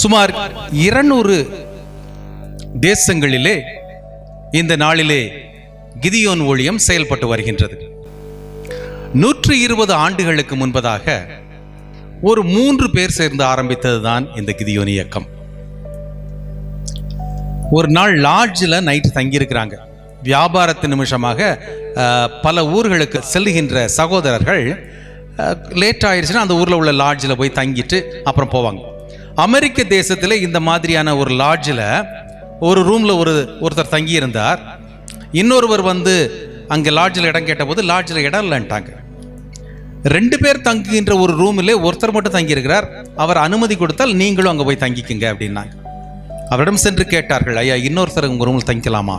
சுமார் இருநூறு தேசங்களிலே இந்த நாளிலே கிதியோன் ஊழியம் செயல்பட்டு வருகின்றது. நூற்றி இருபது ஆண்டுகளுக்கு முன்பதாக ஒரு மூன்று பேர் சேர்ந்து ஆரம்பித்தது தான் இந்த கிதியோன் இயக்கம். ஒரு நாள் லாட்ஜில் நைட்டு தங்கியிருக்கிறாங்க. வியாபாரத்து நிமிஷமாக பல ஊர்களுக்கு செல்லுகின்ற சகோதரர்கள் லேட் ஆயிடுச்சுன்னா அந்த ஊரில் உள்ள லாட்ஜில் போய் தங்கிட்டு அப்புறம் போவாங்க. அமெரிக்க தேசத்தில் இந்த மாதிரியான ஒரு லாட்ஜில் ஒரு ரூமில் ஒரு ஒருத்தர் தங்கியிருந்தார். இன்னொருவர் வந்து அங்கே லாட்ஜில் இடம் கேட்டபோது லாட்ஜில் இடம் இல்லைன்ட்டாங்க. ரெண்டு பேர் தங்குகின்ற ஒரு ரூமில் ஒருத்தர் மட்டும் தங்கியிருக்கிறார். அவர் அனுமதி கொடுத்தால் நீங்களும் அங்கே போய் தங்கிக்குங்க அப்படின்னாங்க. அவரிடம் சென்று கேட்டார்கள் ஐயா இன்னொருத்தர் உங்கள் ரூமில் தங்கிக்கலாமா?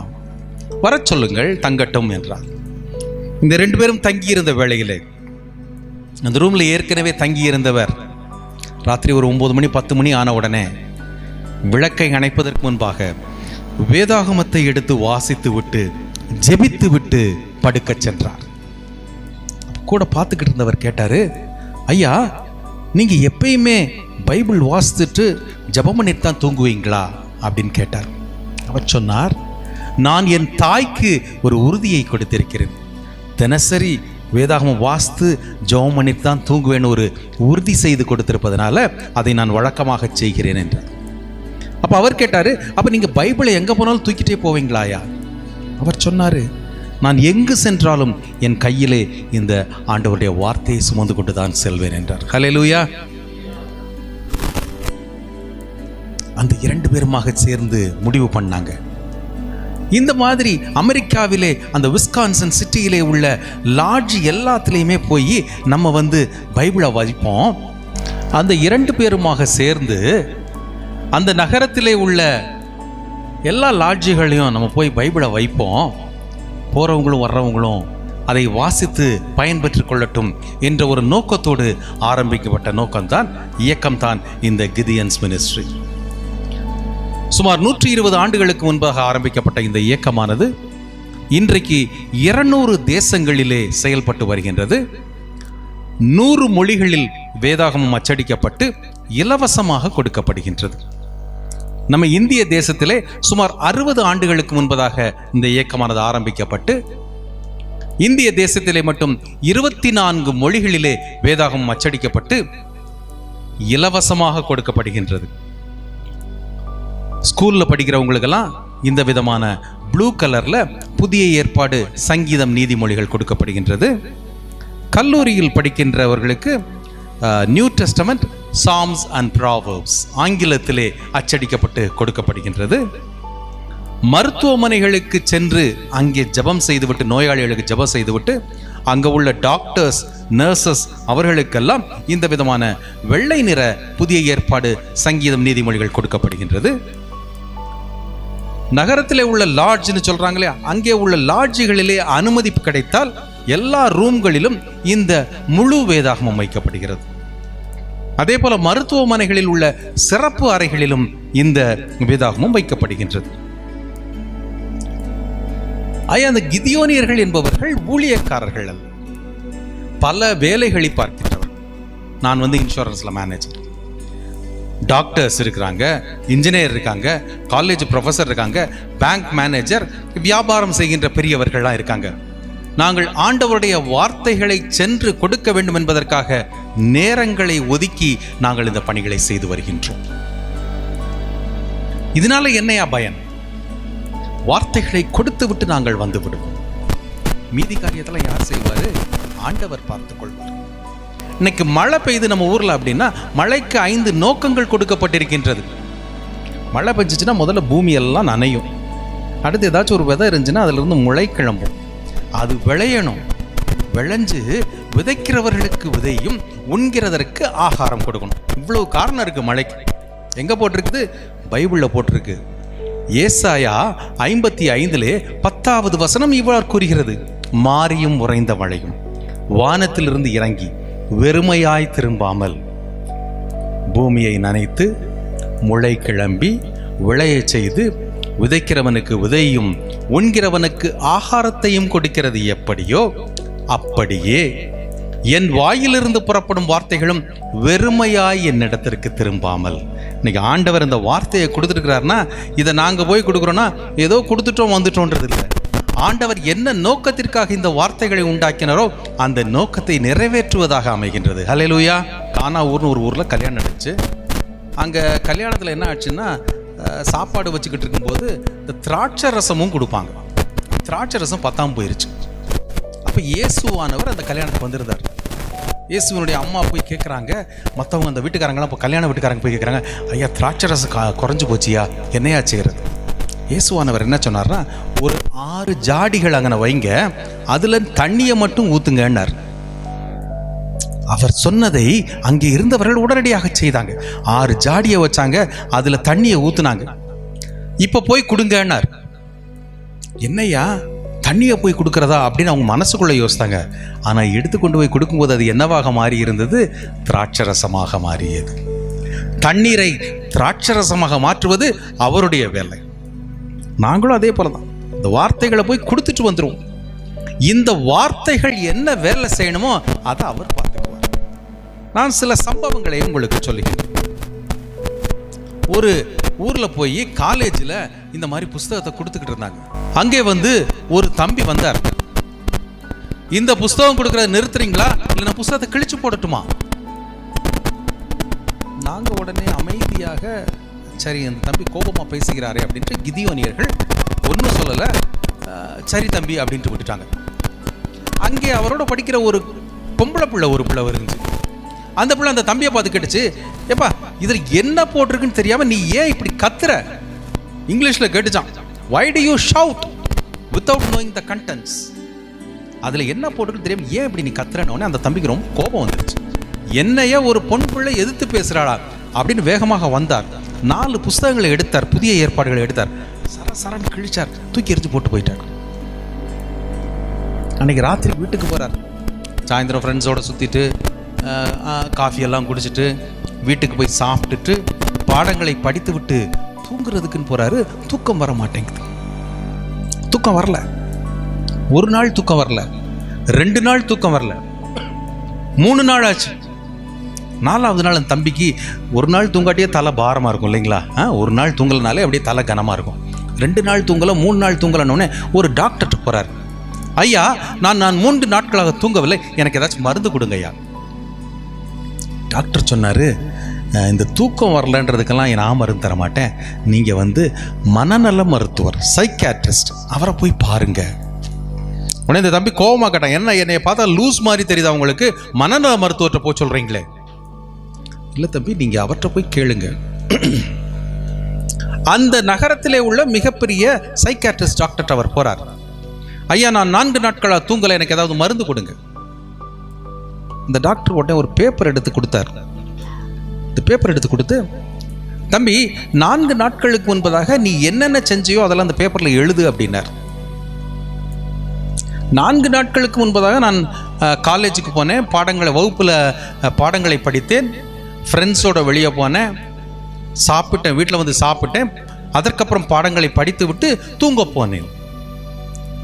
வரச் சொல்லுங்கள் தங்கட்டும் என்றார். இந்த ரெண்டு பேரும் தங்கியிருந்த வேளையிலே அந்த ரூமில் ஏற்கனவே தங்கியிருந்தவர் ராத்திரி ஒரு ஒம்பது மணி பத்து மணி ஆன உடனே விளக்கை அணைப்பதற்கு முன்பாக வேதாகமத்தை எடுத்து வாசித்து விட்டு ஜெபித்து விட்டு படுக்கச் சென்றார். கூட பார்த்துக்கிட்டு இருந்தவர் கேட்டார் ஐயா நீங்கள் எப்பயுமே பைபிள் வாசித்துட்டு ஜெபம் பண்ணிட்டு தான் தூங்குவீங்களா? அப்படின்னு கேட்டார். அவர் சொன்னார் நான் என் தாய்க்கு ஒரு உறுதியை கொடுத்திருக்கிறேன். தினசரி வேதாகமம் வாஸ்து ஜெபம் பண்ணிட்டு தான் தூங்குவேன்னு ஒரு உறுதி செய்து கொடுத்திருப்பதனால அதை நான் வழக்கமாக செய்கிறேன் என்றார். அப்போ அவர் கேட்டார் அப்போ நீங்கள் பைபிளை எங்கே போனாலும் தூக்கிட்டே போவீங்களாயா? அவர் சொன்னார் நான் எங்கு சென்றாலும் என் கையிலே இந்த ஆண்டவருடைய வார்த்தையை சுமந்து கொண்டு தான் செல்வேன் என்றார். ஹalleluya. அந்த இரண்டு பேருமாக சேர்ந்து முடிவு பண்ணாங்க. இந்த மாதிரி அமெரிக்காவிலே அந்த விஸ்கான்சன் சிட்டியிலே உள்ள லாட்ஜ் எல்லாத்துலேயுமே போய் நம்ம வந்து பைபிளை வதிப்போம் அந்த இரண்டு பேருமாக சேர்ந்து அந்த நகரத்திலே உள்ள எல்லா லாட்ஜுகளையும் நம்ம போய் பைபிளை வைப்போம். போகிறவங்களும் வர்றவங்களும் அதை வாசித்து பயன்பெற்று கொள்ளட்டும் என்ற ஒரு நோக்கத்தோடு ஆரம்பிக்கப்பட்ட நோக்கம்தான் இயக்கம்தான் இந்த கிதியன்ஸ் மினிஸ்ட்ரி. சுமார் நூற்றி இருபது ஆண்டுகளுக்கு முன்பாக ஆரம்பிக்கப்பட்ட இந்த இயக்கமானது இன்றைக்கு இருநூறு தேசங்களிலே செயல்பட்டு வருகின்றது. நூறு மொழிகளில் வேதாகமம் அச்சடிக்கப்பட்டு இலவசமாக கொடுக்கப்படுகின்றது. நம்ம இந்திய தேசத்திலே சுமார் அறுபது ஆண்டுகளுக்கு முன்பதாக இந்த இயக்கமானது ஆரம்பிக்கப்பட்டு இந்திய தேசத்திலே மட்டும் இருபத்தி நான்கு மொழிகளிலே வேதாகமம் அச்சடிக்கப்பட்டு இலவசமாக கொடுக்கப்படுகின்றது. ஸ்கூலில் படிக்கிறவங்களுக்கெல்லாம் இந்த விதமான ப்ளூ கலரில் புதிய ஏற்பாடு சங்கீதம் நீதிமொழிகள் கொடுக்கப்படுகின்றது. கல்லூரியில் படிக்கின்றவர்களுக்கு New Testament Psalms and Proverbs ஆங்கிலத்திலே அச்சடிக்கப்பட்டு கொடுக்கப்படுகின்றது. மருத்துவமனைகளுக்கு சென்று அங்கே ஜெபம் செய்துவிட்டு நோயாளிகளுக்கு ஜெபம் செய்துவிட்டு அங்கே உள்ள டாக்டர்ஸ் நர்சஸ் அவர்களுக்கெல்லாம் இந்த விதமான வெள்ளை நிற புதிய ஏற்பாடு சங்கீதம் நீதிமொழிகள் கொடுக்கப்படுகின்றது. நகரத்தில் உள்ள லாட்ஜ்னு சொல்கிறாங்களே அங்கே உள்ள லாட்ஜுகளிலே அனுமதி கிடைத்தால் எல்லா ரூம்களிலும் இந்த முழு வேதாகமம் வைக்கப்படுகிறது. அதே போல மருத்துவமனைகளில் உள்ள சிறப்பு அறைகளிலும் இந்த வேதாகமம் வைக்கப்படுகின்றது. ஐயா அந்த கிதியோனியர்கள் என்பவர்கள் ஊழியக்காரர்கள் அல்ல. பல வேலைகளை பார்க்கின்றவர். நான் வந்து இன்சூரன்ஸ்ல மேனேஜர் டாக்டர்ஸ் இருக்கிறாங்க இன்ஜினியர் இருக்காங்க காலேஜ் ப்ரொஃபஸர் இருக்காங்க பேங்க் மேனேஜர் வியாபாரம் செய்கின்ற பெரியவர்கள்லாம் இருக்காங்க. நாங்கள் ஆண்டவருடைய வார்த்தைகளை சென்று கொடுக்க வேண்டும் என்பதற்காக நேரங்களை ஒதுக்கி நாங்கள் இந்த பணிகளை செய்து வருகின்றோம். இதனால என்னையா பயன்? வார்த்தைகளை கொடுத்து விட்டு நாங்கள் வந்து விடுவோம். மீதி காரியத்தில் யார் செய்வாரு? ஆண்டவர் பார்த்துக் கொள்வார். இன்னைக்கு மழை பெய்யுது நம்ம ஊரில் அப்படின்னா மழைக்கு ஐந்து நோக்கங்கள் கொடுக்கப்பட்டிருக்கின்றது. மழை பெஞ்சிச்சுன்னா முதல்ல பூமியெல்லாம் நனையும். அடுத்து ஏதாச்சும் ஒரு விதை இருந்துச்சுன்னா அதிலிருந்து முளை கிளம்பும். அது விளையணும். விளைஞ்சு விதைக்கிறவர்களுக்கு விதையும் உண்கிறதற்கு ஆகாரம் கொடுக்கணும். இவ்வளோ காரணம் இருக்குது மழைக்கு. எங்கே போட்டிருக்குது? பைபிளில் போட்டிருக்கு. ஏசாயா ஐம்பத்தி ஐந்திலே பத்தாவது வசனம் இவ்வாறு கூறுகிறது. மாறியும் உறைந்த மழையும் வானத்திலிருந்து இறங்கி வெறுமையாய் திரும்பாமல் பூமியை நனைத்து முளை கிளம்பி விளையச் செய்து விதைக்கிறவனுக்கு விதையும் உண்கிறவனுக்கு ஆகாரத்தையும் கொடுக்கிறது எப்படியோ அப்படியே என் வாயிலிருந்து புறப்படும் வார்த்தைகளும் வெறுமையாய் என்னிடத்திற்கு திரும்பாமல். இன்னைக்கு ஆண்டவர் இந்த வார்த்தையை கொடுத்துருக்கிறாருன்னா இதை நாங்கள் போய் கொடுக்குறோன்னா ஏதோ கொடுத்துட்டோம் வந்துட்டோன்றது இல்லை ஆண்டவர் என்ன நோக்கத்திற்காக இந்த வார்த்தைகளை உண்டாக்கினாரோ அந்த நோக்கத்தை நிறைவேற்றுவதாக அமைகின்றது. ஹalleluya கானா ஊர்னு ஒரு ஊரில் கல்யாணம் நடந்துச்சு. அங்கே கல்யாணத்தில் என்ன ஆச்சுன்னா சாப்பாடு வச்சுக்கிட்டு இருக்கும்போது இந்த திராட்சை ரசமும் கொடுப்பாங்க. திராட்சை ரசம் பத்தாம் போயிருச்சு. அப்போ இயேசுவானவர் அந்த கல்யாணத்துக்கு வந்திருந்தார். இயேசுவனுடைய அம்மா போய் கேட்குறாங்க மற்றவங்க அந்த வீட்டுக்காரங்களாம் இப்போ கல்யாண வீட்டுக்காரங்க போய் கேட்குறாங்க ஐயா திராட்சை ரசம் கா குறைஞ்சு போச்சியா? என்னையா செய்கிறது இயேசுவானவர் என்ன சொன்னார்னா ஒரு ஆறு ஜாடிகள் அங்கே வைங்க அதில் தண்ணியை மட்டும் ஊற்றுங்கன்னார் அவர் சொன்னதை அங்கே இருந்தவர்கள் உடனடியாக செய்தாங்க. ஆறு ஜாடியை வச்சாங்க அதில் தண்ணியை ஊற்றுனாங்க இப்போ போய் கொடுங்கன்னார். என்னய்யா தண்ணியை போய் கொடுக்கறதா? அப்படின்னு அவங்க மனசுக்குள்ளே யோசித்தாங்க. ஆனால் எடுத்து கொண்டு போய் கொடுக்கும்போது அது என்னவாக மாறி இருந்தது? திராட்சரசமாக மாறியது. தண்ணீரை திராட்சரசமாக மாற்றுவது அவருடைய வேலை. நாங்களும் அதே போல தான் இந்த வார்த்தைகளை போய் கொடுத்துட்டு வந்துருவோம். இந்த வார்த்தைகள் என்ன வேலை செய்யணுமோ அதை அவர் பார்த்துக்குவார். நான் சில சம்பவங்களை உங்களுக்கு சொல்லுகிறேன். ஒரு ஊர்ல போய் காலேஜில் இந்த மாதிரி புஸ்தகத்தை கொடுத்துக்கிட்டு இருந்தாங்க. அங்கே வந்து ஒரு தம்பி வந்தார். இந்த புஸ்தகம் கொடுக்குறத நிறுத்துறீங்களா? இல்லை நான் புஸ்தகத்தை கிழிச்சு போடட்டுமா? நாங்க உடனே அமைதியாக சரி அந்த தம்பி கோபமா பேசுகிறாரே அப்படின்ட்டு கிதியோனியர்கள் ஒன்றும் சொல்லலை. சரி தம்பி அப்படின்ட்டு விட்டுட்டாங்க. அங்கே அவரோட படிக்கிற ஒரு பொம்பளை பிள்ளை ஒரு பிள்ளை வருந்துச்சு அந்த பிள்ளை அந்த தம்பியை பார்த்து கேட்டுச்சு எப்பா இதில் என்ன போட்டிருக்குன்னு தெரியாம நீ ஏன் இப்படி கத்துற? இங்கிலீஷ்ல கேட்டுச்சான் why do you shout without knowing the contents அதில் என்ன போட்டிருக்குன்னு தெரியாமல் ஏன் இப்படி நீ கத்துறனோடனே அந்த தம்பிக்கு ரொம்ப கோபம் வந்துருச்சு. என்னையே ஒரு பொன் பிள்ளை எதிர்த்து பேசுகிறாளா அப்படின்னு வேகமாக வந்தார். நாலு புஸ்தகங்களை எடுத்தார் புதிய ஏற்பாடுகளை எடுத்தார். சர கிழிச்சார் தூக்கி எரிஞ்சு போட்டு போயிட்டார். அன்னைக்கு ராத்திரி வீட்டுக்கு போகிறார் சாயந்தரம் ஃப்ரெண்ட்ஸோட சுற்றிட்டு காஃபியெல்லாம் குடிச்சிட்டு வீட்டுக்கு போய் சாப்பிட்டுட்டு பாடங்களை படித்து விட்டு தூங்குறதுக்குன்னு போறாரு. தூக்கம் வர மாட்டேங்குது. தூக்கம் வரல. ஒரு நாள் தூக்கம் வரல. ரெண்டு நாள் தூக்கம் வரல. மூணு நாள் ஆச்சு. நாலாவது நாள் அந்த தம்பிக்கு ஒரு நாள் தூங்காட்டியே தலை பாரமாக இருக்கும் இல்லைங்களா? ஆ ஒரு நாள் தூங்கலனாலே அப்படியே தலை கனமாக இருக்கும். ரெண்டு நாள் தூங்கல மூணு நாள் தூங்கலன்னொடனே ஒரு டாக்டர்கிட்ட போகிறார் ஐயா நான் நான் மூன்று நாட்களாக தூங்கவில்லை. எனக்கு ஏதாச்சும் மருந்து கொடுங்க ஐயா டாக்டர் சொன்னார் இந்த தூக்கம் வரலன்றதுக்கெல்லாம் நான் மருந்து தர மாட்டேன். நீங்கள் வந்து மனநல மருத்துவர் சைக்காட்ரிஸ்ட் அவரை போய் பாருங்கள் உடனே இந்த தம்பி கோவமாக கேட்டான் என்ன என்னைய பார்த்தா லூஸ் மாதிரி தெரியுதா உங்களுக்கு? மனநல மருத்துவர்கிட்ட போய் சொல்கிறீங்களே இல்லை தம்பி நீங்கள் அவர்கிட்ட போய் கேளுங்க. அந்த நகரத்திலே உள்ள மிகப்பெரிய சைக்காட்ரிஸ்ட் டாக்டர் அவர் போறார். ஐயா நான் நான்கு நாட்களாக தூங்கலை எனக்கு ஏதாவது மருந்து கொடுங்க. இந்த டாக்டர் உடனே ஒரு பேப்பர் எடுத்து கொடுத்தார். இந்த பேப்பர் எடுத்து கொடுத்து தம்பி நான்கு நாட்களுக்கு முன்பதாக நீ என்னென்ன செஞ்சியோ அதெல்லாம் அந்த பேப்பரில் எழுது அப்படின்னார். நான்கு நாட்களுக்கு முன்பதாக நான் காலேஜுக்கு போனேன் பாடங்களை வகுப்பில் பாடங்களை படித்தேன். ஃப்ரெண்ட்ஸோட வெளியே போனேன். சாப்பிட்டேன் வீட்டில் வந்து சாப்பிட்டேன். அதற்கப்புறம் பாடங்களை படித்து விட்டு தூங்க போனேன்.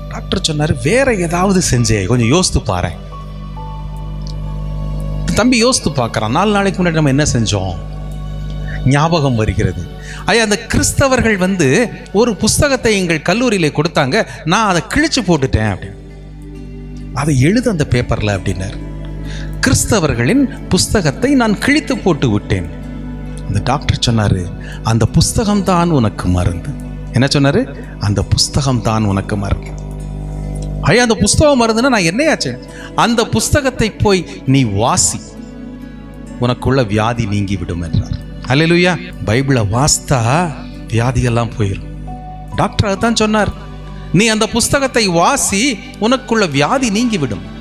டாக்டர் சொன்னார் வேற ஏதாவது செஞ்சே கொஞ்சம் யோசித்து பாரு தம்பி யோசித்து பார்க்குறான். நாலு நாளைக்கு முன்னாடி நம்ம என்ன செஞ்சோம்? ஞாபகம் வருகிறது. ஐயா அந்த கிறிஸ்தவர்கள் வந்து ஒரு புஸ்தகத்தை எங்கள் கல்லூரியில் கொடுத்தாங்க. நான் அதை கிழிச்சு போட்டுட்டேன் அப்படின்னு. அதை எழுது அந்த பேப்பரில் அப்படின்னாரு. கிறிஸ்தவர்களின் புஸ்தகத்தை நான் கிழித்து போட்டு விட்டேன் அந்த டாக்டர் சொன்னாரு அந்த புஸ்தகம் தான் உனக்கு மருந்து. என்ன சொன்னாரு? அந்த புஸ்தகம் தான் உனக்கு மருந்து. ஐயா அந்த புஸ்தகம் மருந்துன்னா நான் என்னையாச்சே? அந்த புஸ்தகத்தை போய் நீ வாசி. உனக்குள்ள வியாதி நீங்கி விடும் என்றார். அல்லேலூயா பைபிளை வாஸ்தா வியாதியெல்லாம் போயிடும் டாக்டர் அதுதான் சொன்னார் நீ அந்த புஸ்தகத்தை வாசி உனக்குள்ள வியாதி நீங்கிவிடும்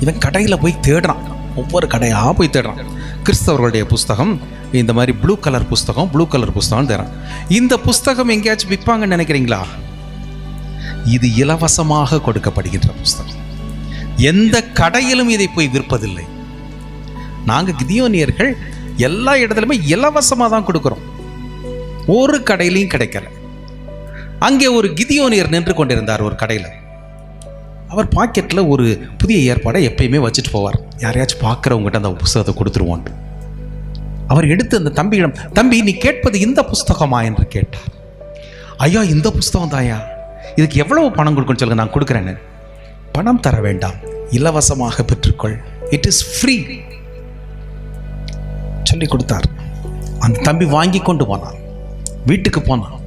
இவன் கடையில் போய் தேடுறான். ஒவ்வொரு கடையாக போய் தேடுறான். கிறிஸ்தவர்களுடைய புஸ்தகம் இந்த மாதிரி ப்ளூ கலர் புஸ்தகம் ப்ளூ கலர் புஸ்தகம் தேடுறான். இந்த புஸ்தகம் எங்கேயாச்சும் விற்பாங்கன்னு நினைக்கிறீங்களா? இது இலவசமாக கொடுக்கப்படுகின்ற புஸ்தகம். எந்த கடையிலும் இதை போய் விற்பதில்லை. நாங்கள் கிதியோனியர்கள் எல்லா இடத்துலையுமே இலவசமாக தான் கொடுக்குறோம். ஒரு கடையிலையும் கிடைக்கல. அங்கே ஒரு கிதியோனியர் நின்று கொண்டிருந்தார் ஒரு கடையில். அவர் பாக்கெட்டில் ஒரு புதிய ஏற்பாடை எப்பயுமே வச்சுட்டு போவார். யாரையாச்சும் பார்க்குறவங்ககிட்ட அந்த புஸ்தகத்தை கொடுத்துருவான் அவர் எடுத்து அந்த தம்பியிடம் தம்பி நீ கேட்பது இந்த புஸ்தகமா? என்று கேட்டார். ஐயா இந்த புஸ்தகம் தாயா இதுக்கு எவ்வளவு பணம் கொடுக்கணும்னு சொல்லுங்க நான் கொடுக்குறேன்னு. பணம் தர வேண்டாம். இலவசமாக பெற்றுக்கொள். இட் இஸ் ஃப்ரீ சொல்லி கொடுத்தார். அந்த தம்பி வாங்கி கொண்டு போனான். வீட்டுக்கு போனான்.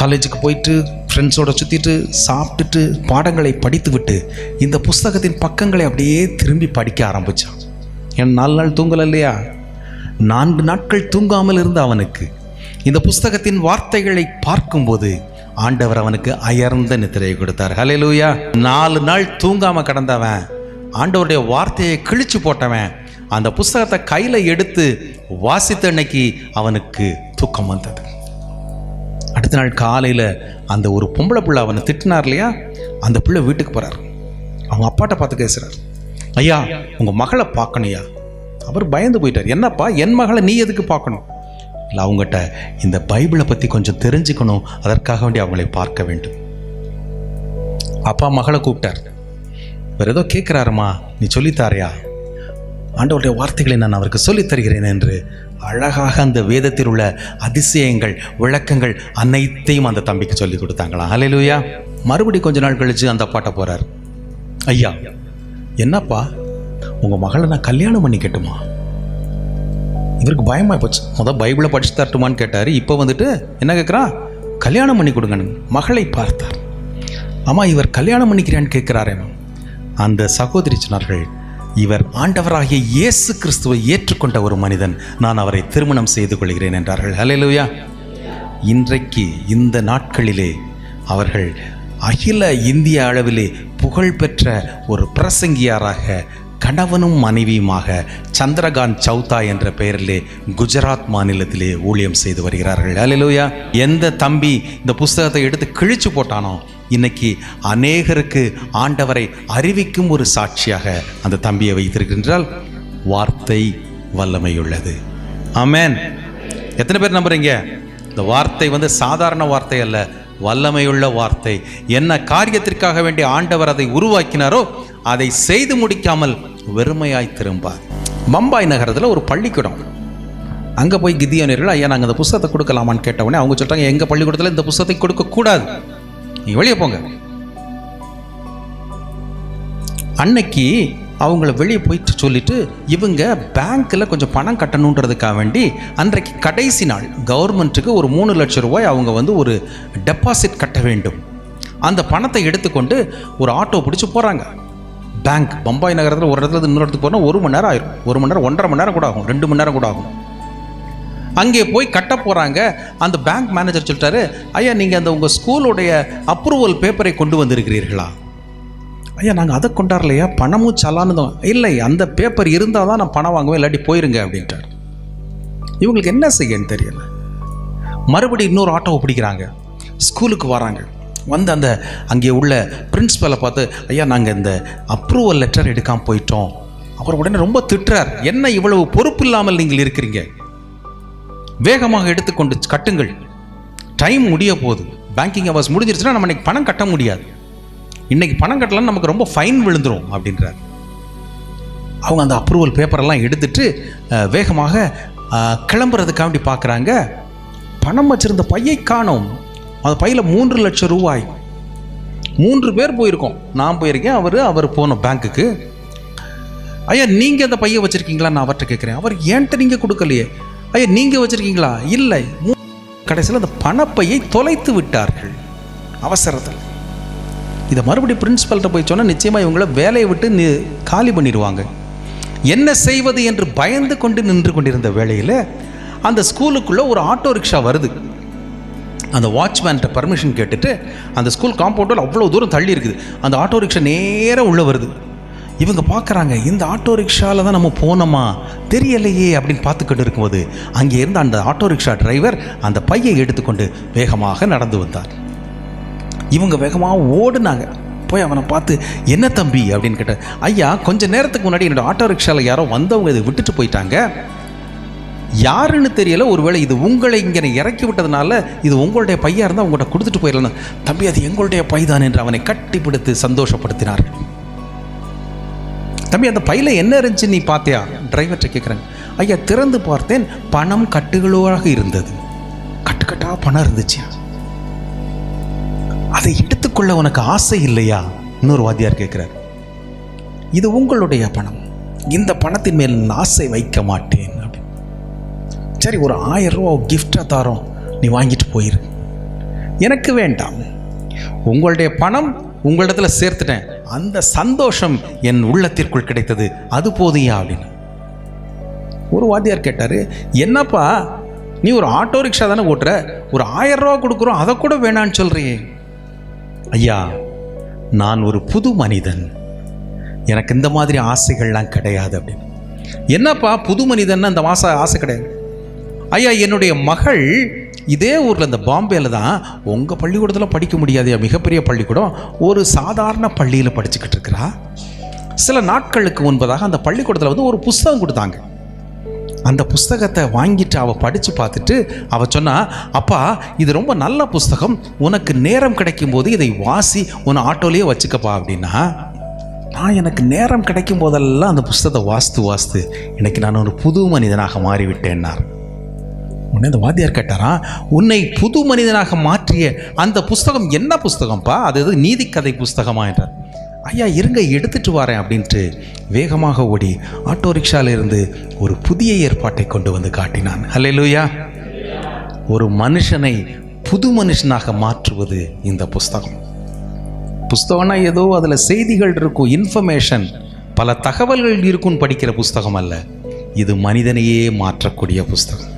காலேஜுக்கு போயிட்டு ஃப்ரெண்ட்ஸோட சுற்றிட்டு சாப்பிட்டுட்டு பாடங்களை படித்துவிட்டு இந்த புஸ்தகத்தின் பக்கங்களை அப்படியே திரும்பி படிக்க ஆரம்பித்தான் என் நாலு நாள் தூங்கல இல்லையா? நான்கு நாட்கள் தூங்காமல் இருந்த அவனுக்கு இந்த புஸ்தகத்தின் வார்த்தைகளை பார்க்கும்போது ஆண்டவர் அவனுக்கு அயர்ந்த நித்திரையை கொடுத்தார். ஹalleluya நாலு நாள் தூங்காமல் கடந்தவன் ஆண்டவருடைய வார்த்தையை கிழிச்சு போட்டவன் அந்த புஸ்தகத்தை கையில் எடுத்து வாசித்த அன்னைக்கு அவனுக்கு தூக்கம் வந்தது. அடுத்த நாள் காலையில் அந்த ஒரு பொம்பளை பிள்ளை அவனை திட்டினார் இல்லையா? அந்த பிள்ளை வீட்டுக்கு போகிறார் அவங்க அப்பாட்ட பார்த்து பேசுகிறார் ஐயா உங்கள் மகளை பார்க்கணுயா அவர் பயந்து போயிட்டார். என்னப்பா என் மகளை நீ எதுக்கு பார்க்கணும்? இல்லை அவங்ககிட்ட இந்த பைபிளை பற்றி கொஞ்சம் தெரிஞ்சுக்கணும். அதற்காக வேண்டி அவங்களை பார்க்க வேண்டும். அப்பா மகளை கூப்பிட்டார். வேறு ஏதோ கேட்குறாருமா நீ சொல்லித்தாரியா? ஆண்டவருடைய வார்த்தைகளை நான் அவருக்கு சொல்லித் தருகிறேன் என்று அழகாக அந்த வேதத்தில் உள்ள அதிசயங்கள் விளக்கங்கள் அனைத்தையும் அந்த தம்பிக்கு சொல்லி கொடுத்தாங்களா? ஹalleluya மறுபடி கொஞ்ச நாள் கழிச்சு அந்த பாட்டை போறார். ஐயா என்னப்பா? உங்க மகளை நான் கல்யாணம் பண்ணிக்கட்டுமா? இவருக்கு பயமா போச்சு. முத பைபிளை படிச்சு தரட்டுமான்னு கேட்டார். இப்போ வந்துட்டு என்ன கேட்குறான் கல்யாணம் பண்ணி கொடுங்கன்னு மகளை பார்த்தார். ஆமாம் இவர் கல்யாணம் பண்ணிக்கிறான்னு கேட்குறாரே அந்த சகோதரி சொன்னார்கள் இவர் ஆண்டவராகிய இயேசு கிறிஸ்துவை ஏற்றுக்கொண்ட ஒரு மனிதன். நான் அவரை திருமணம் செய்து கொள்கிறேன் என்றார்கள். ஹலெலுயா இன்றைக்கு இந்த நாட்களிலே அவர்கள் அகில இந்திய அளவிலே புகழ்பெற்ற ஒரு பிரசங்கியாராக கணவனும் மனைவியுமாக சந்திரகாந்த் சௌதா என்ற பெயரிலே குஜராத் மாநிலத்திலே ஊழியம் செய்து வருகிறார்கள். அலிலூயா எந்த தம்பி இந்த புஸ்தகத்தை எடுத்து கிழிச்சு போட்டானோ இன்னைக்கு அநேகருக்கு ஆண்டவரை அறிவிக்கும் ஒரு சாட்சியாக அந்த தம்பியை வைத்திருக்கின்றால் வார்த்தை வல்லமையுள்ளது. ஆமேன் எத்தனை பேர் நம்புறீங்க? இந்த வார்த்தை வந்து சாதாரண வார்த்தை அல்ல வல்லமையுள்ள வார்த்தை. என்ன காரியத்திற்காக வேண்டிய ஆண்டவர் அதை உருவாக்கினாரோ அதை செய்து முடிக்காமல் வெறுமையாய் திரும்பார். பம்பாய் நகரத்தில் ஒரு பள்ளிக்கூடம். அங்கே போய் கிதியோனியர்கள் ஐயா நாங்கள் இந்த புஸ்தகத்தை கொடுக்கலாமான்னு கேட்டவுடனே அவங்க சொல்லிட்டாங்க எங்கள் பள்ளிக்கூடத்தில் இந்த புஸ்தகத்தை கொடுக்கக்கூடாது நீ வெளியே போங்க. அன்னைக்கு அவங்கள வெளியே போயிட்டு சொல்லிட்டு இவங்க பேங்க்கில் கொஞ்சம் பணம் கட்டணுன்றதுக்காக வேண்டி அன்றைக்கு கடைசி நாள் கவர்மெண்ட்டுக்கு ஒரு மூணு லட்சம் ரூபாய் அவங்க வந்து ஒரு டெபாசிட் கட்ட வேண்டும். அந்த பணத்தை எடுத்துக்கொண்டு ஒரு ஆட்டோ பிடிச்சி போகிறாங்க பேங்க் பம்பாய் நகரத்தில் ஒரு இடத்துல இருந்து இன்னொரு இடத்துக்கு போனால் ஒரு மணி நேரம் ஆயிரும். ஒரு மணி நேரம் ஒன்றரை மணி நேரம் கூட ஆகும். ரெண்டு மணி நேரம் கூட ஆகும். அங்கே போய் கட்ட போகிறாங்க அந்த பேங்க் மேனேஜர் சொல்லிட்டாரு ஐயா நீங்கள் அந்த உங்கள் ஸ்கூலுடைய அப்ரூவல் பேப்பரை கொண்டு வந்திருக்கிறீர்களா? ஐயா நாங்கள் அதை கொண்டாடலையா பணமும் சலானதும் இல்லை அந்த பேப்பர் இருந்தால் தான் நான் பணம் வாங்குவேன். இல்லாட்டி போயிருங்க அப்படின்ட்டார். இவங்களுக்கு என்ன செய்யன்னு தெரியல. மறுபடியும் இன்னொரு ஆட்டோவை பிடிக்கிறாங்க. ஸ்கூலுக்கு வராங்க. வந்து அந்த அங்கே உள்ள பிரின்ஸ்பலை பார்த்து ஐயா நாங்கள் இந்த அப்ரூவல் லெட்டர் எடுக்காமல் போயிட்டோம். அவர் உடனே ரொம்ப திட்டுறார். என்ன இவ்வளவு பொறுப்பு இல்லாமல் நீங்கள் இருக்கிறீங்க? வேகமாக எடுத்துக்கொண்டு கட்டுங்கள். டைம் முடிய போகுது. பேங்கிங் ஹவர்ஸ் முடிஞ்சிருச்சுன்னா நம்ம இன்றைக்கி பணம் கட்ட முடியாது. இன்றைக்கி பணம் கட்டலாம் நமக்கு ரொம்ப ஃபைன் விழுந்துரும் அப்படின்றார். அவங்க அந்த அப்ரூவல் பேப்பரெல்லாம் எடுத்துட்டு வேகமாக கிளம்புறதுக்காண்டி பார்க்குறாங்க. பணம் வச்சுருந்த பையை காணோம். அந்த பையில் மூன்று லட்சம் ரூபாய். மூன்று பேர் போயிருக்கோம். நான் போயிருக்கேன் அவர் அவர் போன பேங்க்குக்கு. ஐயா நீங்கள் அந்த பையை வச்சுருக்கீங்களா? நான் அவர்கிட்ட கேட்குறேன் அவர் ஏன்ட்ட நீங்கள் கொடுக்கலையே? ஐயா நீங்கள் வச்சுருக்கீங்களா? இல்லை. கடைசியில் அந்த பணப்பையை தொலைத்து விட்டார்கள். அவசரத்தில். இதை மறுபடியும் பிரின்ஸிபல்கிட்ட போய் சொன்னால் நிச்சயமாக இவங்கள வேலையை விட்டு நி- காலி பண்ணிடுவாங்க. என்ன செய்வது என்று பயந்து கொண்டு நின்று கொண்டிருந்த வேளையில் அந்த ஸ்கூலுக்குள்ளே ஒரு ஆட்டோ ரிக்ஷா வருது. அந்த வாட்ச்மேன்கிட்ட பர்மிஷன் கேட்டுட்டு அந்த ஸ்கூல் காம்பவுண்டில் அவ்வளோ தூரம் தள்ளி இருக்குது. அந்த ஆட்டோ ரிக்ஷா நேராக உள்ளே வருது. இவங்க பார்க்குறாங்க இந்த ஆட்டோ ரிக்ஷாவில் தான் நம்ம போனோமா? தெரியலையே அப்படின்னு பார்த்துக்கிட்டு இருக்கும்போது அங்கே இருந்த அந்த ஆட்டோ ரிக்ஷா டிரைவர் அந்த பையை எடுத்துக்கொண்டு வேகமாக நடந்து வந்தார். இவங்க வேகமாக ஓடுனாங்க. போய் அவனை பார்த்து என்ன தம்பி? அப்படின்னு கேட்டேன் ஐயா கொஞ்ச நேரத்துக்கு முன்னாடி என்னோட ஆட்டோ ரிக்ஷாவில் யாரோ வந்தவங்க இதை விட்டுட்டு போயிட்டாங்க. யாருன்னு தெரியல. ஒருவேளை இது உங்களை இங்கே இறக்கி விட்டதுனால இது உங்களுடைய பையாக இருந்தால் உங்கள்கிட்ட கொடுத்துட்டு போயிடலாம். தம்பி அது எங்களுடைய பைதான் என்று அவனை கட்டிப்பிடித்து சந்தோஷப்படுத்தினார்கள் தம்பி அந்த பையில என்ன இருந்துச்சு நீ பார்த்தியா? டிரைவர்கிட்ட கேட்குறேன். ஐயா திறந்து பார்த்தேன் பணம் கட்டுகளோடாக இருந்தது. கட்டுக்கட்டாக பணம் இருந்துச்சு. அதை எடுத்துக்கொள்ள உனக்கு ஆசை இல்லையா? இன்னொரு வாத்தியார் கேட்குறார். இது உங்களுடைய பணம். இந்த பணத்தின் மேல் நான் ஆசை வைக்க மாட்டேன். சரி ஒரு ஆயிரம் ரூபா கிஃப்டாக தாரோம். நீ வாங்கிட்டு போயிரு. எனக்கு வேண்டாம். உங்களுடைய பணம் உங்களிடத்தில் சேர்த்துட்டேன். அந்த சந்தோஷம் என் உள்ளத்திற்குள் கிடைத்தது. அது போதுயா அப்படின்னு. ஒரு வாத்தியார் கேட்டார் என்னப்பா நீ ஒரு ஆட்டோ ரிக்ஷா தானே ஓட்டுற? ஒரு ஆயிரம் ரூபா கொடுக்குறோம் அதை கூட வேணான்னு சொல்கிறியே ஐயா நான் ஒரு புது மனிதன். எனக்கு இந்த மாதிரி ஆசைகள்லாம் கிடையாது அப்படின்னு. என்னப்பா புது மனிதன் அந்த மாச ஆசை கிடையாது? ஐயா என்னுடைய மகள் இதே ஊரில் இந்த பாம்பேயில் தான் உங்கள் பள்ளிக்கூடத்தில் படிக்க முடியாது மிகப்பெரிய பள்ளிக்கூடம். ஒரு சாதாரண பள்ளியில் படிச்சுக்கிட்டு இருக்கிறா. சில நாட்களுக்கு முன்பதாக அந்த பள்ளிக்கூடத்தில் வந்து ஒரு புஸ்தகம் கொடுத்தாங்க. அந்த புஸ்தகத்தை வாங்கிட்டு அவள் படித்து பார்த்துட்டு அவள் சொன்னால் அப்பா இது ரொம்ப நல்ல புஸ்தகம். உனக்கு நேரம் கிடைக்கும் போது இதை வாசி உன்னை ஆட்டோலேயே வச்சுக்கப்பா அப்படின்னா நான் எனக்கு நேரம் கிடைக்கும் போதெல்லாம் அந்த புஸ்தகத்தை வாஸ்து வாஸ்து இன்னைக்கு நான் ஒரு புது மனிதனாக மாறிவிட்டேன்னார். உடனே அந்த வாத்தியார் கேட்டாரா உன்னை புது மனிதனாக மாற்றிய அந்த புஸ்தகம் என்ன புஸ்தகம்ப்பா அது எது நீதிக்கதை புஸ்தகமா? என்றார். ஐயா இருங்க எடுத்துட்டு வரேன் அப்படின்ட்டு வேகமாக ஓடி ஆட்டோ ரிக்ஷாவிலிருந்து ஒரு புதிய ஏற்பாட்டை கொண்டு வந்து காட்டினான். ஹalleluya ஒரு மனுஷனை புது மனுஷனாக மாற்றுவது இந்த புஸ்தகம். புஸ்தகம்னா ஏதோ அதில் செய்திகள் இருக்கும் இன்ஃபர்மேஷன் பல தகவல்கள் இருக்கும்னு படிக்கிற புஸ்தகம் அல்ல. இது மனிதனையே மாற்றக்கூடிய புஸ்தகம்.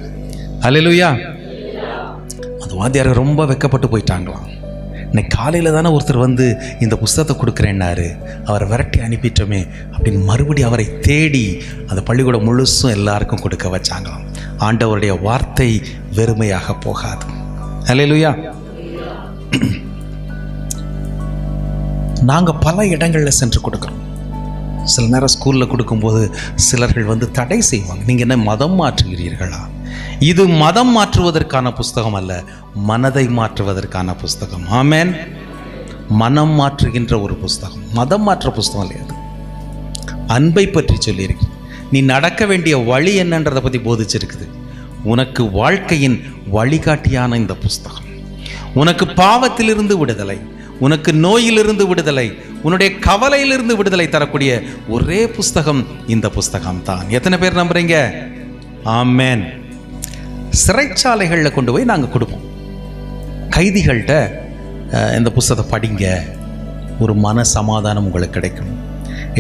அல்லேலூயா அந்த வாத்தியார் ரொம்ப வெக்கப்பட்டு போயிட்டாங்களாம். இன்னைக்கு காலையில் தானே ஒருத்தர் வந்து இந்த புஸ்தகத்தை கொடுக்குறேன்னாரு. அவரை விரட்டி அனுப்பிட்டோமே அப்படின்னு மறுபடியும் அவரை தேடி அந்த பள்ளிக்கூடம் முழுசும் எல்லாருக்கும் கொடுக்க வச்சாங்களாம். ஆண்டவருடைய வார்த்தை வெறுமையாக போகாது. அல்லேலூயா நாங்கள் பல இடங்களில் சென்று கொடுக்குறோம். சில நேரம் ஸ்கூலில் கொடுக்கும்போது சிலர்கள் வந்து தடை செய்வாங்க. நீங்கள் என்ன மதம் மாற்றுகிறீர்களா? இது மதம் மாற்றுவதற்கான புஸ்தகம் அல்ல மனதை மாற்றுவதற்கான புஸ்தகம். ஆமேன். மனம் மாற்றுகின்ற ஒரு புஸ்தகம். மதம் மாற்ற புஸ்தகம் இல்லையாது அன்பை பற்றி சொல்லியிருக்கு நீ நடக்க வேண்டிய வழி என்னன்றதை பற்றி போதிச்சிருக்குது. உனக்கு வாழ்க்கையின் வழிகாட்டியான இந்த புஸ்தகம். உனக்கு பாவத்திலிருந்து விடுதலை உனக்கு நோயிலிருந்து விடுதலை உன்னுடைய கவலையிலிருந்து விடுதலை தரக்கூடிய ஒரே புஸ்தகம் இந்த புஸ்தகம் தான் எத்தனை பேர் நம்புறீங்க? ஆமேன். சிறைச்சாலைகளில் கொண்டு போய் நாங்கள் கொடுப்போம். கைதிகள்கிட்ட இந்த புஸ்தகத்தை படிங்க. ஒரு மன சமாதானம் உங்களுக்கு கிடைக்கும்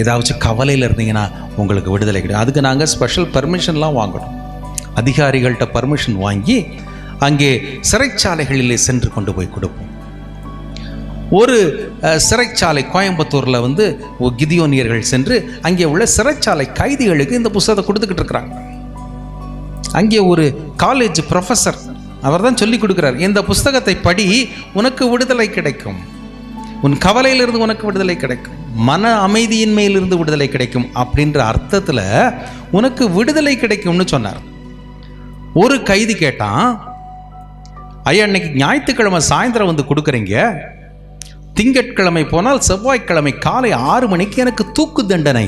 ஏதாச்சும் கவலையில் இருந்தீங்கன்னா உங்களுக்கு விடுதலை கிடைக்கும். அதுக்கு நாங்கள் ஸ்பெஷல் பெர்மிஷன்லாம் வாங்கணும் அதிகாரிகள்கிட்ட பர்மிஷன் வாங்கி அங்கே சிறைச்சாலைகளிலே சென்று கொண்டு போய் கொடுப்போம். ஒரு சிறைச்சாலை கோயம்புத்தூரில் வந்து கிதியோனியர்கள் சென்று அங்கே உள்ள சிறைச்சாலை கைதிகளுக்கு இந்த புஸ்தகத்தை கொடுத்துக்கிட்டு இருக்கிறாங்க. அங்கே ஒரு காலேஜ் ப்ரொஃபஸர் அவர் தான் சொல்லி கொடுக்குறார் இந்த புஸ்தகத்தை படி உனக்கு விடுதலை கிடைக்கும். உன் கவலையிலிருந்து உனக்கு விடுதலை கிடைக்கும். மன அமைதியின்மையிலிருந்து விடுதலை கிடைக்கும். அப்படின்ற அர்த்தத்தில் உனக்கு விடுதலை கிடைக்கும்னு சொன்னார். ஒரு கைதி கேட்டான் ஐயா இன்னைக்கு ஞாயிற்றுக்கிழமை சாயந்தரம் வந்து கொடுக்குறீங்க. திங்கட்கிழமை போனால் செவ்வாய்க்கிழமை காலை ஆறு மணிக்கு எனக்கு தூக்கு தண்டனை.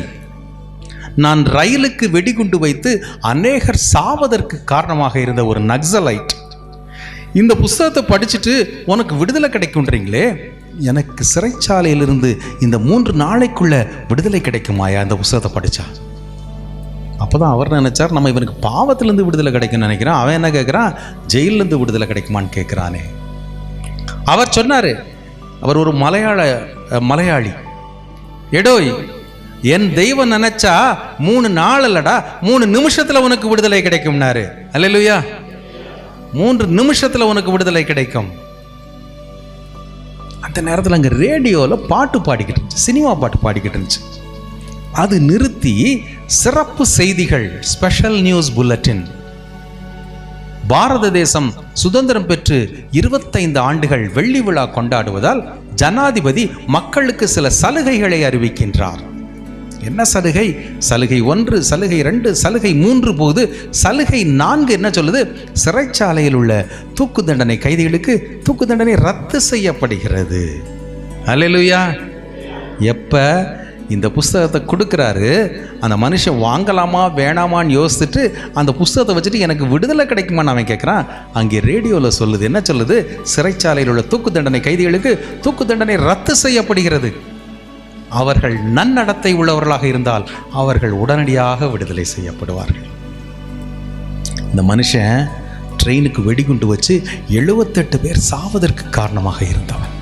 நான் ரயிலுக்கு வெடிகுண்டு வைத்து அநேகர் சாவதற்கு காரணமாக இருந்த ஒரு நக்சலைட். இந்த புஸ்தகத்தை படிச்சுட்டு உனக்கு விடுதலை கிடைக்குன்றீங்களே எனக்கு சிறைச்சாலையிலிருந்து இந்த மூன்று நாளைக்குள்ள விடுதலை கிடைக்குமாயா இந்த புஸ்தகத்தை படித்தாள் அப்போ தான் அவர் நினைச்சார் நம்ம இவனுக்கு பாவத்திலேருந்து விடுதலை கிடைக்கும்னு நினைக்கிறான் அவன் என்ன கேட்குறான் ஜெயிலிருந்து விடுதலை கிடைக்குமான்னு கேட்குறானே அவர் சொன்னார் அவர் ஒரு மலையாள மலையாளி எடோய் என் தெய்வம் நினைச்சா மூணு நாள் இல்லடா மூணு நிமிஷத்துல உனக்கு விடுதலை கிடைக்கும்னாரு. அல்லேலூயா. மூன்று நிமிஷத்துல உனக்கு விடுதலை கிடைக்கும். அந்த நேரத்தில் அங்கே ரேடியோவில் பாட்டு பாடிக்கிட்டு இருந்துச்சு சினிமா பாட்டு பாடிக்கிட்டு இருந்துச்சு. அது நிறுத்தி சிறப்பு செய்திகள் ஸ்பெஷல் நியூஸ் புல்லட்டின் பாரத தேசம் சுதந்திரம் பெற்று இருபத்தைந்து ஆண்டுகள் வெள்ளி விழா கொண்டாடுவதால் ஜனாதிபதி மக்களுக்கு சில சலுகைகளை அறிவிக்கின்றார். என்ன சலுகை? சலுகை ஒன்று சலுகை ரெண்டு சலுகை மூன்று போகுது சலுகை நான்கு என்ன சொல்லுது? சிறைச்சாலையில் உள்ள தூக்கு தண்டனை கைதிகளுக்கு தூக்கு தண்டனை ரத்து செய்யப்படுகிறது. அலையலுயா எப்போ? இந்த புஸ்தகத்தை கொடுக்குறாரு. அந்த மனுஷன் வாங்கலாமா வேணாமான்னு யோசிச்சுட்டு அந்த புஸ்தகத்தை வச்சுட்டு எனக்கு விடுதலை கிடைக்குமான்னு அவன் கேட்குறான். அங்கே ரேடியோவில் சொல்லுது என்ன சொல்லுது? சிறைச்சாலையில் உள்ள தூக்கு தண்டனை கைதிகளுக்கு தூக்கு தண்டனை ரத்து செய்யப்படுகிறது. அவர்கள் நன்னடத்தை உள்ளவர்களாக இருந்தால் அவர்கள் உடனடியாக விடுதலை செய்யப்படுவார்கள். இந்த மனுஷன் ட்ரெயினுக்கு வெடிகுண்டு வச்சு எழுபத்தெட்டு பேர் சாவதற்கு காரணமாக இருந்தவன்.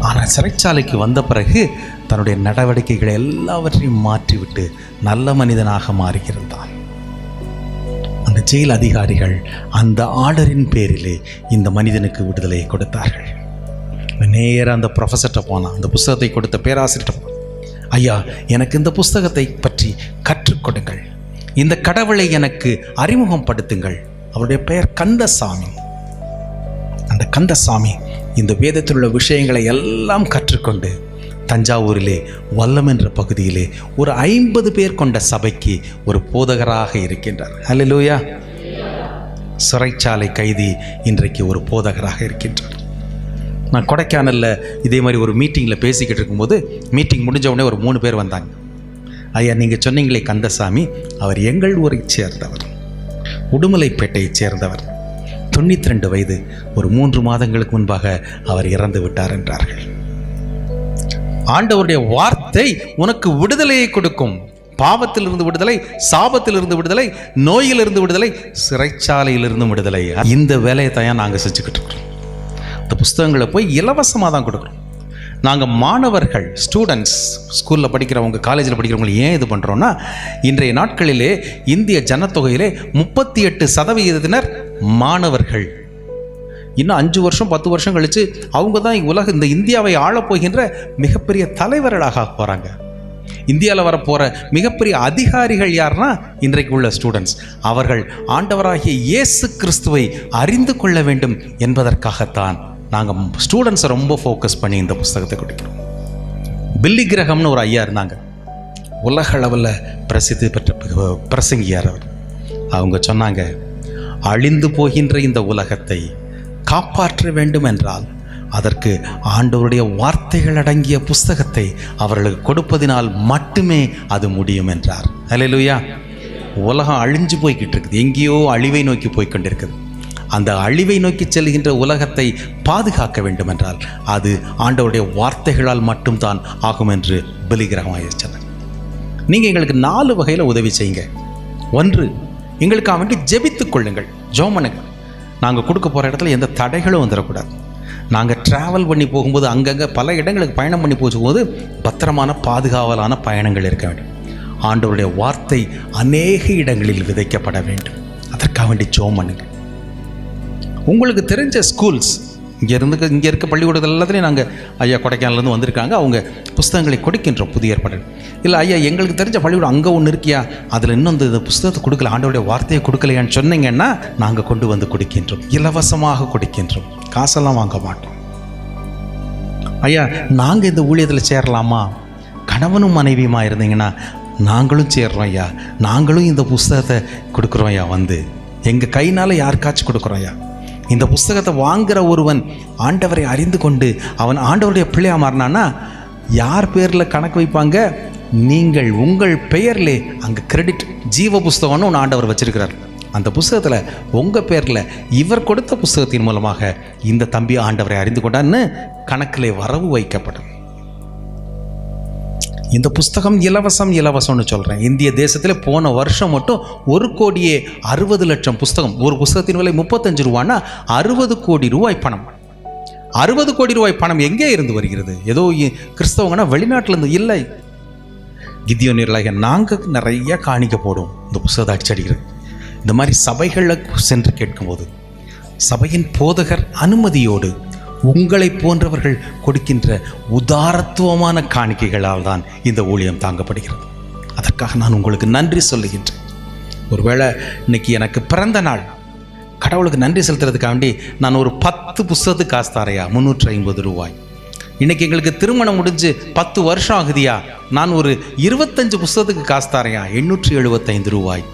ஆனால் சிறைச்சாலைக்கு வந்த பிறகு தன்னுடைய நடவடிக்கைகளை எல்லாவற்றையும் மாற்றிவிட்டு நல்ல மனிதனாக மாறியிருந்தான். அந்த ஜெயில் அதிகாரிகள் அந்த ஆர்டரின் பேரிலே இந்த மனிதனுக்கு விடுதலையை கொடுத்தார்கள். நேராக அந்த ப்ரொஃபஸர்கிட்ட போனான். அந்த புஸ்தகத்தை கொடுத்த பேராசிரியர்கிட்ட போனான். ஐயா எனக்கு இந்த புஸ்தகத்தை பற்றி கற்றுக்கொடுங்கள் இந்த கடவுளை எனக்கு அறிமுகப்படுத்துங்கள். அவருடைய பெயர் கந்தசாமி. அந்த கந்தசாமி இந்த வேதத்தில் உள்ள விஷயங்களை எல்லாம் கற்றுக்கொண்டு தஞ்சாவூரிலே வல்லம் என்ற பகுதியிலே ஒரு ஐம்பது பேர் கொண்ட சபைக்கு ஒரு போதகராக இருக்கின்றார். ஹalleluya சிறைச்சாலை கைதி இன்றைக்கு ஒரு போதகராக இருக்கின்றார். நான் கொடைக்கானலில் இதே மாதிரி ஒரு மீட்டிங்கில் பேசிக்கிட்டு இருக்கும்போது மீட்டிங் முடிஞ்ச உடனே ஒரு மூணு பேர் வந்தாங்க. ஐயா நீங்கள் சொன்னீங்களே கந்தசாமி அவர் எங்கள் ஊரை சேர்ந்தவர். உடுமலைப்பேட்டையைச் சேர்ந்தவர். தொண்ணூற்றி ரெண்டு வயது ஒரு மூன்று மாதங்களுக்கு முன்பாக அவர் இறந்து விட்டார் என்றார்கள். ஆண்டவருடைய வார்த்தை உனக்கு விடுதலையை கொடுக்கும். பாவத்திலிருந்து விடுதலை சாபத்திலிருந்து விடுதலை நோயிலிருந்து விடுதலை சிறைச்சாலையிலிருந்து விடுதலை. இந்த வேலையை தான் நாங்கள் செஞ்சுக்கிட்டு இருக்கிறோம் இந்த புஸ்தகங்களை போய் இலவசமாக தான் கொடுக்குறோம். நாங்கள் மாணவர்கள் ஸ்டூடெண்ட்ஸ் ஸ்கூலில் படிக்கிறவங்க காலேஜில் படிக்கிறவங்க ஏன் இது பண்ணுறோன்னா இன்றைய நாட்களிலே இந்திய ஜனத்தொகையிலே முப்பத்தி எட்டு சதவிகிதத்தினர் மாணவர்கள். இன்னும் அஞ்சு வருஷம் பத்து வருஷம் கழித்து அவங்க தான் உலக இந்த இந்தியாவை ஆளப் போகின்ற மிகப்பெரிய தலைவர்களாக போகிறாங்க இந்தியாவில் வரப்போகிற மிகப்பெரிய அதிகாரிகள் யார்னா இன்றைக்கு உள்ள ஸ்டூடெண்ட்ஸ் அவர்கள் ஆண்டவராகிய இயேசு கிறிஸ்துவை அறிந்து கொள்ள வேண்டும் என்பதற்காகத்தான். நாங்கள் ஸ்டூடெண்ட்ஸை ரொம்ப ஃபோக்கஸ் பண்ணி இந்த புஸ்தகத்தை கொடுக்கிறோம். பில்லி கிரகம்னு ஒரு ஐயா இருந்தாங்க. உலக அளவில் பிரசித்தி பெற்ற பிரசங்கியார் அவர். அவங்க சொன்னாங்க அழிந்து போகின்ற இந்த உலகத்தை காப்பாற்ற வேண்டும் என்றால் அதற்கு ஆண்டவருடைய வார்த்தைகள் அடங்கிய புஸ்தகத்தை அவர்களுக்கு கொடுப்பதினால் மட்டுமே அது முடியும் என்றார். அலையிலுயா உலகம் அழிஞ்சு போய்கிட்டு இருக்குது. எங்கேயோ அழிவை நோக்கி போய்கொண்டிருக்குது அந்த அழிவை நோக்கி செல்கின்ற உலகத்தை பாதுகாக்க வேண்டுமென்றால் அது ஆண்டவருடைய வார்த்தைகளால் மட்டும்தான் ஆகும் என்று பலிகிரகமாக சொன்னார் நீங்கள் எங்களுக்கு நாலு வகையில் உதவி செய்யுங்க. ஒன்று எங்களுக்காக வேண்டி ஜெபித்துக் கொள்ளுங்கள். ஜோமனுங்க நாங்கள் கொடுக்க போகிற இடத்துல எந்த தடைகளும் வந்துடக்கூடாது நாங்கள் ட்ராவல் பண்ணி போகும்போது அங்கங்கே பல இடங்களுக்கு பயணம் பண்ணி போகும்போது பத்திரமான பாதுகாவலான பயணங்கள் இருக்க வேண்டும். ஆண்டவருடைய வார்த்தை அநேக இடங்களில் விதைக்கப்பட வேண்டும். அதற்காக வேண்டி ஜோம் பண்ணுங்கள் உங்களுக்கு தெரிஞ்ச ஸ்கூல்ஸ் இங்கே இருந்து இங்கே இருக்க பள்ளிக்கூடத்தில் எல்லாத்துலேயும் நாங்கள் ஐயா கொடைக்கானலேருந்து வந்திருக்காங்க. அவங்க புஸ்தகங்களை கொடுக்கின்றோம் புதிய ஏற்பாடு இல்லை ஐயா எங்களுக்கு தெரிஞ்ச பள்ளிக்கூடம் அங்கே ஒன்று இருக்கியா? அதில் இன்னும் இந்த இந்த புஸ்தகத்தை கொடுக்கல ஆண்டோடைய வார்த்தையை கொடுக்கலையான்னு சொன்னீங்கன்னா நாங்கள் கொண்டு வந்து கொடுக்கின்றோம். இலவசமாக கொடுக்கின்றோம். காசெல்லாம் வாங்க மாட்டோம். ஐயா நாங்கள் இந்த ஊழியத்தில் சேரலாமா? கணவனும் மனைவியுமா இருந்தீங்கன்னா நாங்களும் சேர்றோம் ஐயா. நாங்களும் இந்த புஸ்தகத்தை கொடுக்குறோம் ஐயா வந்து. எங்கள் கைனால் யாருக்காச்சும் கொடுக்குறோம் ஐயா. இந்த புஸ்தகத்தை வாங்குகிற ஒருவன் ஆண்டவரை அறிந்து கொண்டு அவன் ஆண்டவருடைய பிள்ளையாக மாறினான்னா யார் பேரில் கணக்கு வைப்பாங்க? நீங்கள் உங்கள் பெயர்லே அங்கே கிரெடிட் ஜீவ புஸ்தகம்னு ஒன்று ஆண்டவர் வச்சிருக்கிறார். அந்த புஸ்தகத்தில் உங்கள் பேரில் இவர் கொடுத்த புஸ்தகத்தின் மூலமாக இந்த தம்பி ஆண்டவரை அறிந்து கொண்டான்னு கணக்கிலே வரவு வைக்கப்படும் இந்த புஸ்தகம் இலவசம் இலவசம்னு சொல்கிறேன் இந்திய தேசத்தில் போன வருஷம் மட்டும் ஒரு கோடியே அறுபது லட்சம் புஸ்தகம் ஒரு புஸ்தகத்தின் விலை முப்பத்தஞ்சு ரூபான்னா அறுபது கோடி ரூபாய் பணம். அறுபது கோடி ரூபாய் பணம் எங்கே இருந்து வருகிறது? ஏதோ கிறிஸ்தவங்கன்னா வெளிநாட்டிலேருந்து இல்லை. கித்தியோ நிர்லாக நாங்கள் நிறைய காணிக்க போடுவோம் இந்த புஸ்தகத்தை அடிச்சடிக்கிறது. இந்த மாதிரி சபைகளில் சென்று கேட்கும்போது சபையின் போதகர் அனுமதியோடு உங்களை போன்றவர்கள் கொடுக்கின்ற உதாரத்துவமான காணிக்கைகளால் தான் இந்த ஊழியம் தாங்கப்படுகிறது. அதற்காக நான் உங்களுக்கு நன்றி சொல்லுகின்றேன். ஒருவேளை இன்னைக்கு எனக்கு பிறந்த நாள். கடவுளுக்கு நன்றி செலுத்துறதுக்காண்டி நான் ஒரு பத்து புஸ்தகத்துக்கு காசு தாரையா முந்நூற்றி ஐம்பது ரூபாய். இன்னைக்கு எங்களுக்கு திருமணம் முடிஞ்சு பத்து வருஷம் ஆகுதியா? நான் ஒரு இருபத்தஞ்சு புஸ்தகத்துக்கு காசு தரையா எண்ணூற்றி எழுபத்தைந்து ரூபாய்.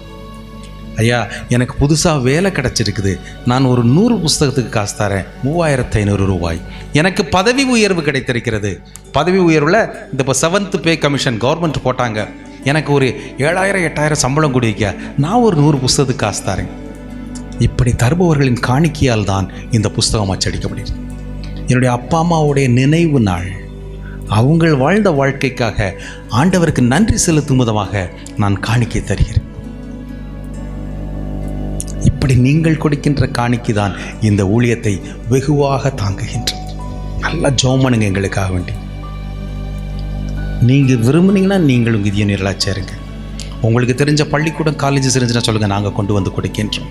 ஐயா எனக்கு புதுசாக வேலை கிடச்சிருக்குது. நான் ஒரு நூறு புஸ்தகத்துக்கு காசு தரேன் மூவாயிரத்து ஐநூறு ரூபாய். எனக்கு பதவி உயர்வு கிடைத்திருக்கிறது. பதவி உயர்வில் இந்த இப்போ செவன்த் பே கமிஷன் கவர்மெண்ட் போட்டாங்க. எனக்கு ஒரு ஏழாயிரம் எட்டாயிரம் சம்பளம் கொடுக்க நான் ஒரு நூறு புஸ்தகத்துக்கு காசு தரேன் இப்படி தருபவர்களின் காணிக்கையால் தான் இந்த புஸ்தகம் அச்சடிக்க முடியும் என்னுடைய அப்பா அம்மாவுடைய நினைவு நாள். அவங்கள் வாழ்ந்த வாழ்க்கைக்காக ஆண்டவருக்கு நன்றி செலுத்தும் விதமாக நான் காணிக்கை தருகிறேன். இப்படி நீங்கள் கொடுக்கின்ற காணிக்குதான் இந்த ஊழியத்தை வெகுவாக தாங்குகின்றது நல்லா ஜோம் பண்ணுங்க எங்களுக்காக வேண்டி. நீங்கள் விரும்புனீங்கன்னா நீங்களும் கிதிய நிரலாக சேருங்க. உங்களுக்கு தெரிஞ்ச பள்ளிக்கூடம் காலேஜஸ் இருந்துச்சுன்னா சொல்லுங்கள் நாங்கள் கொண்டு வந்து கொடுக்கின்றோம்.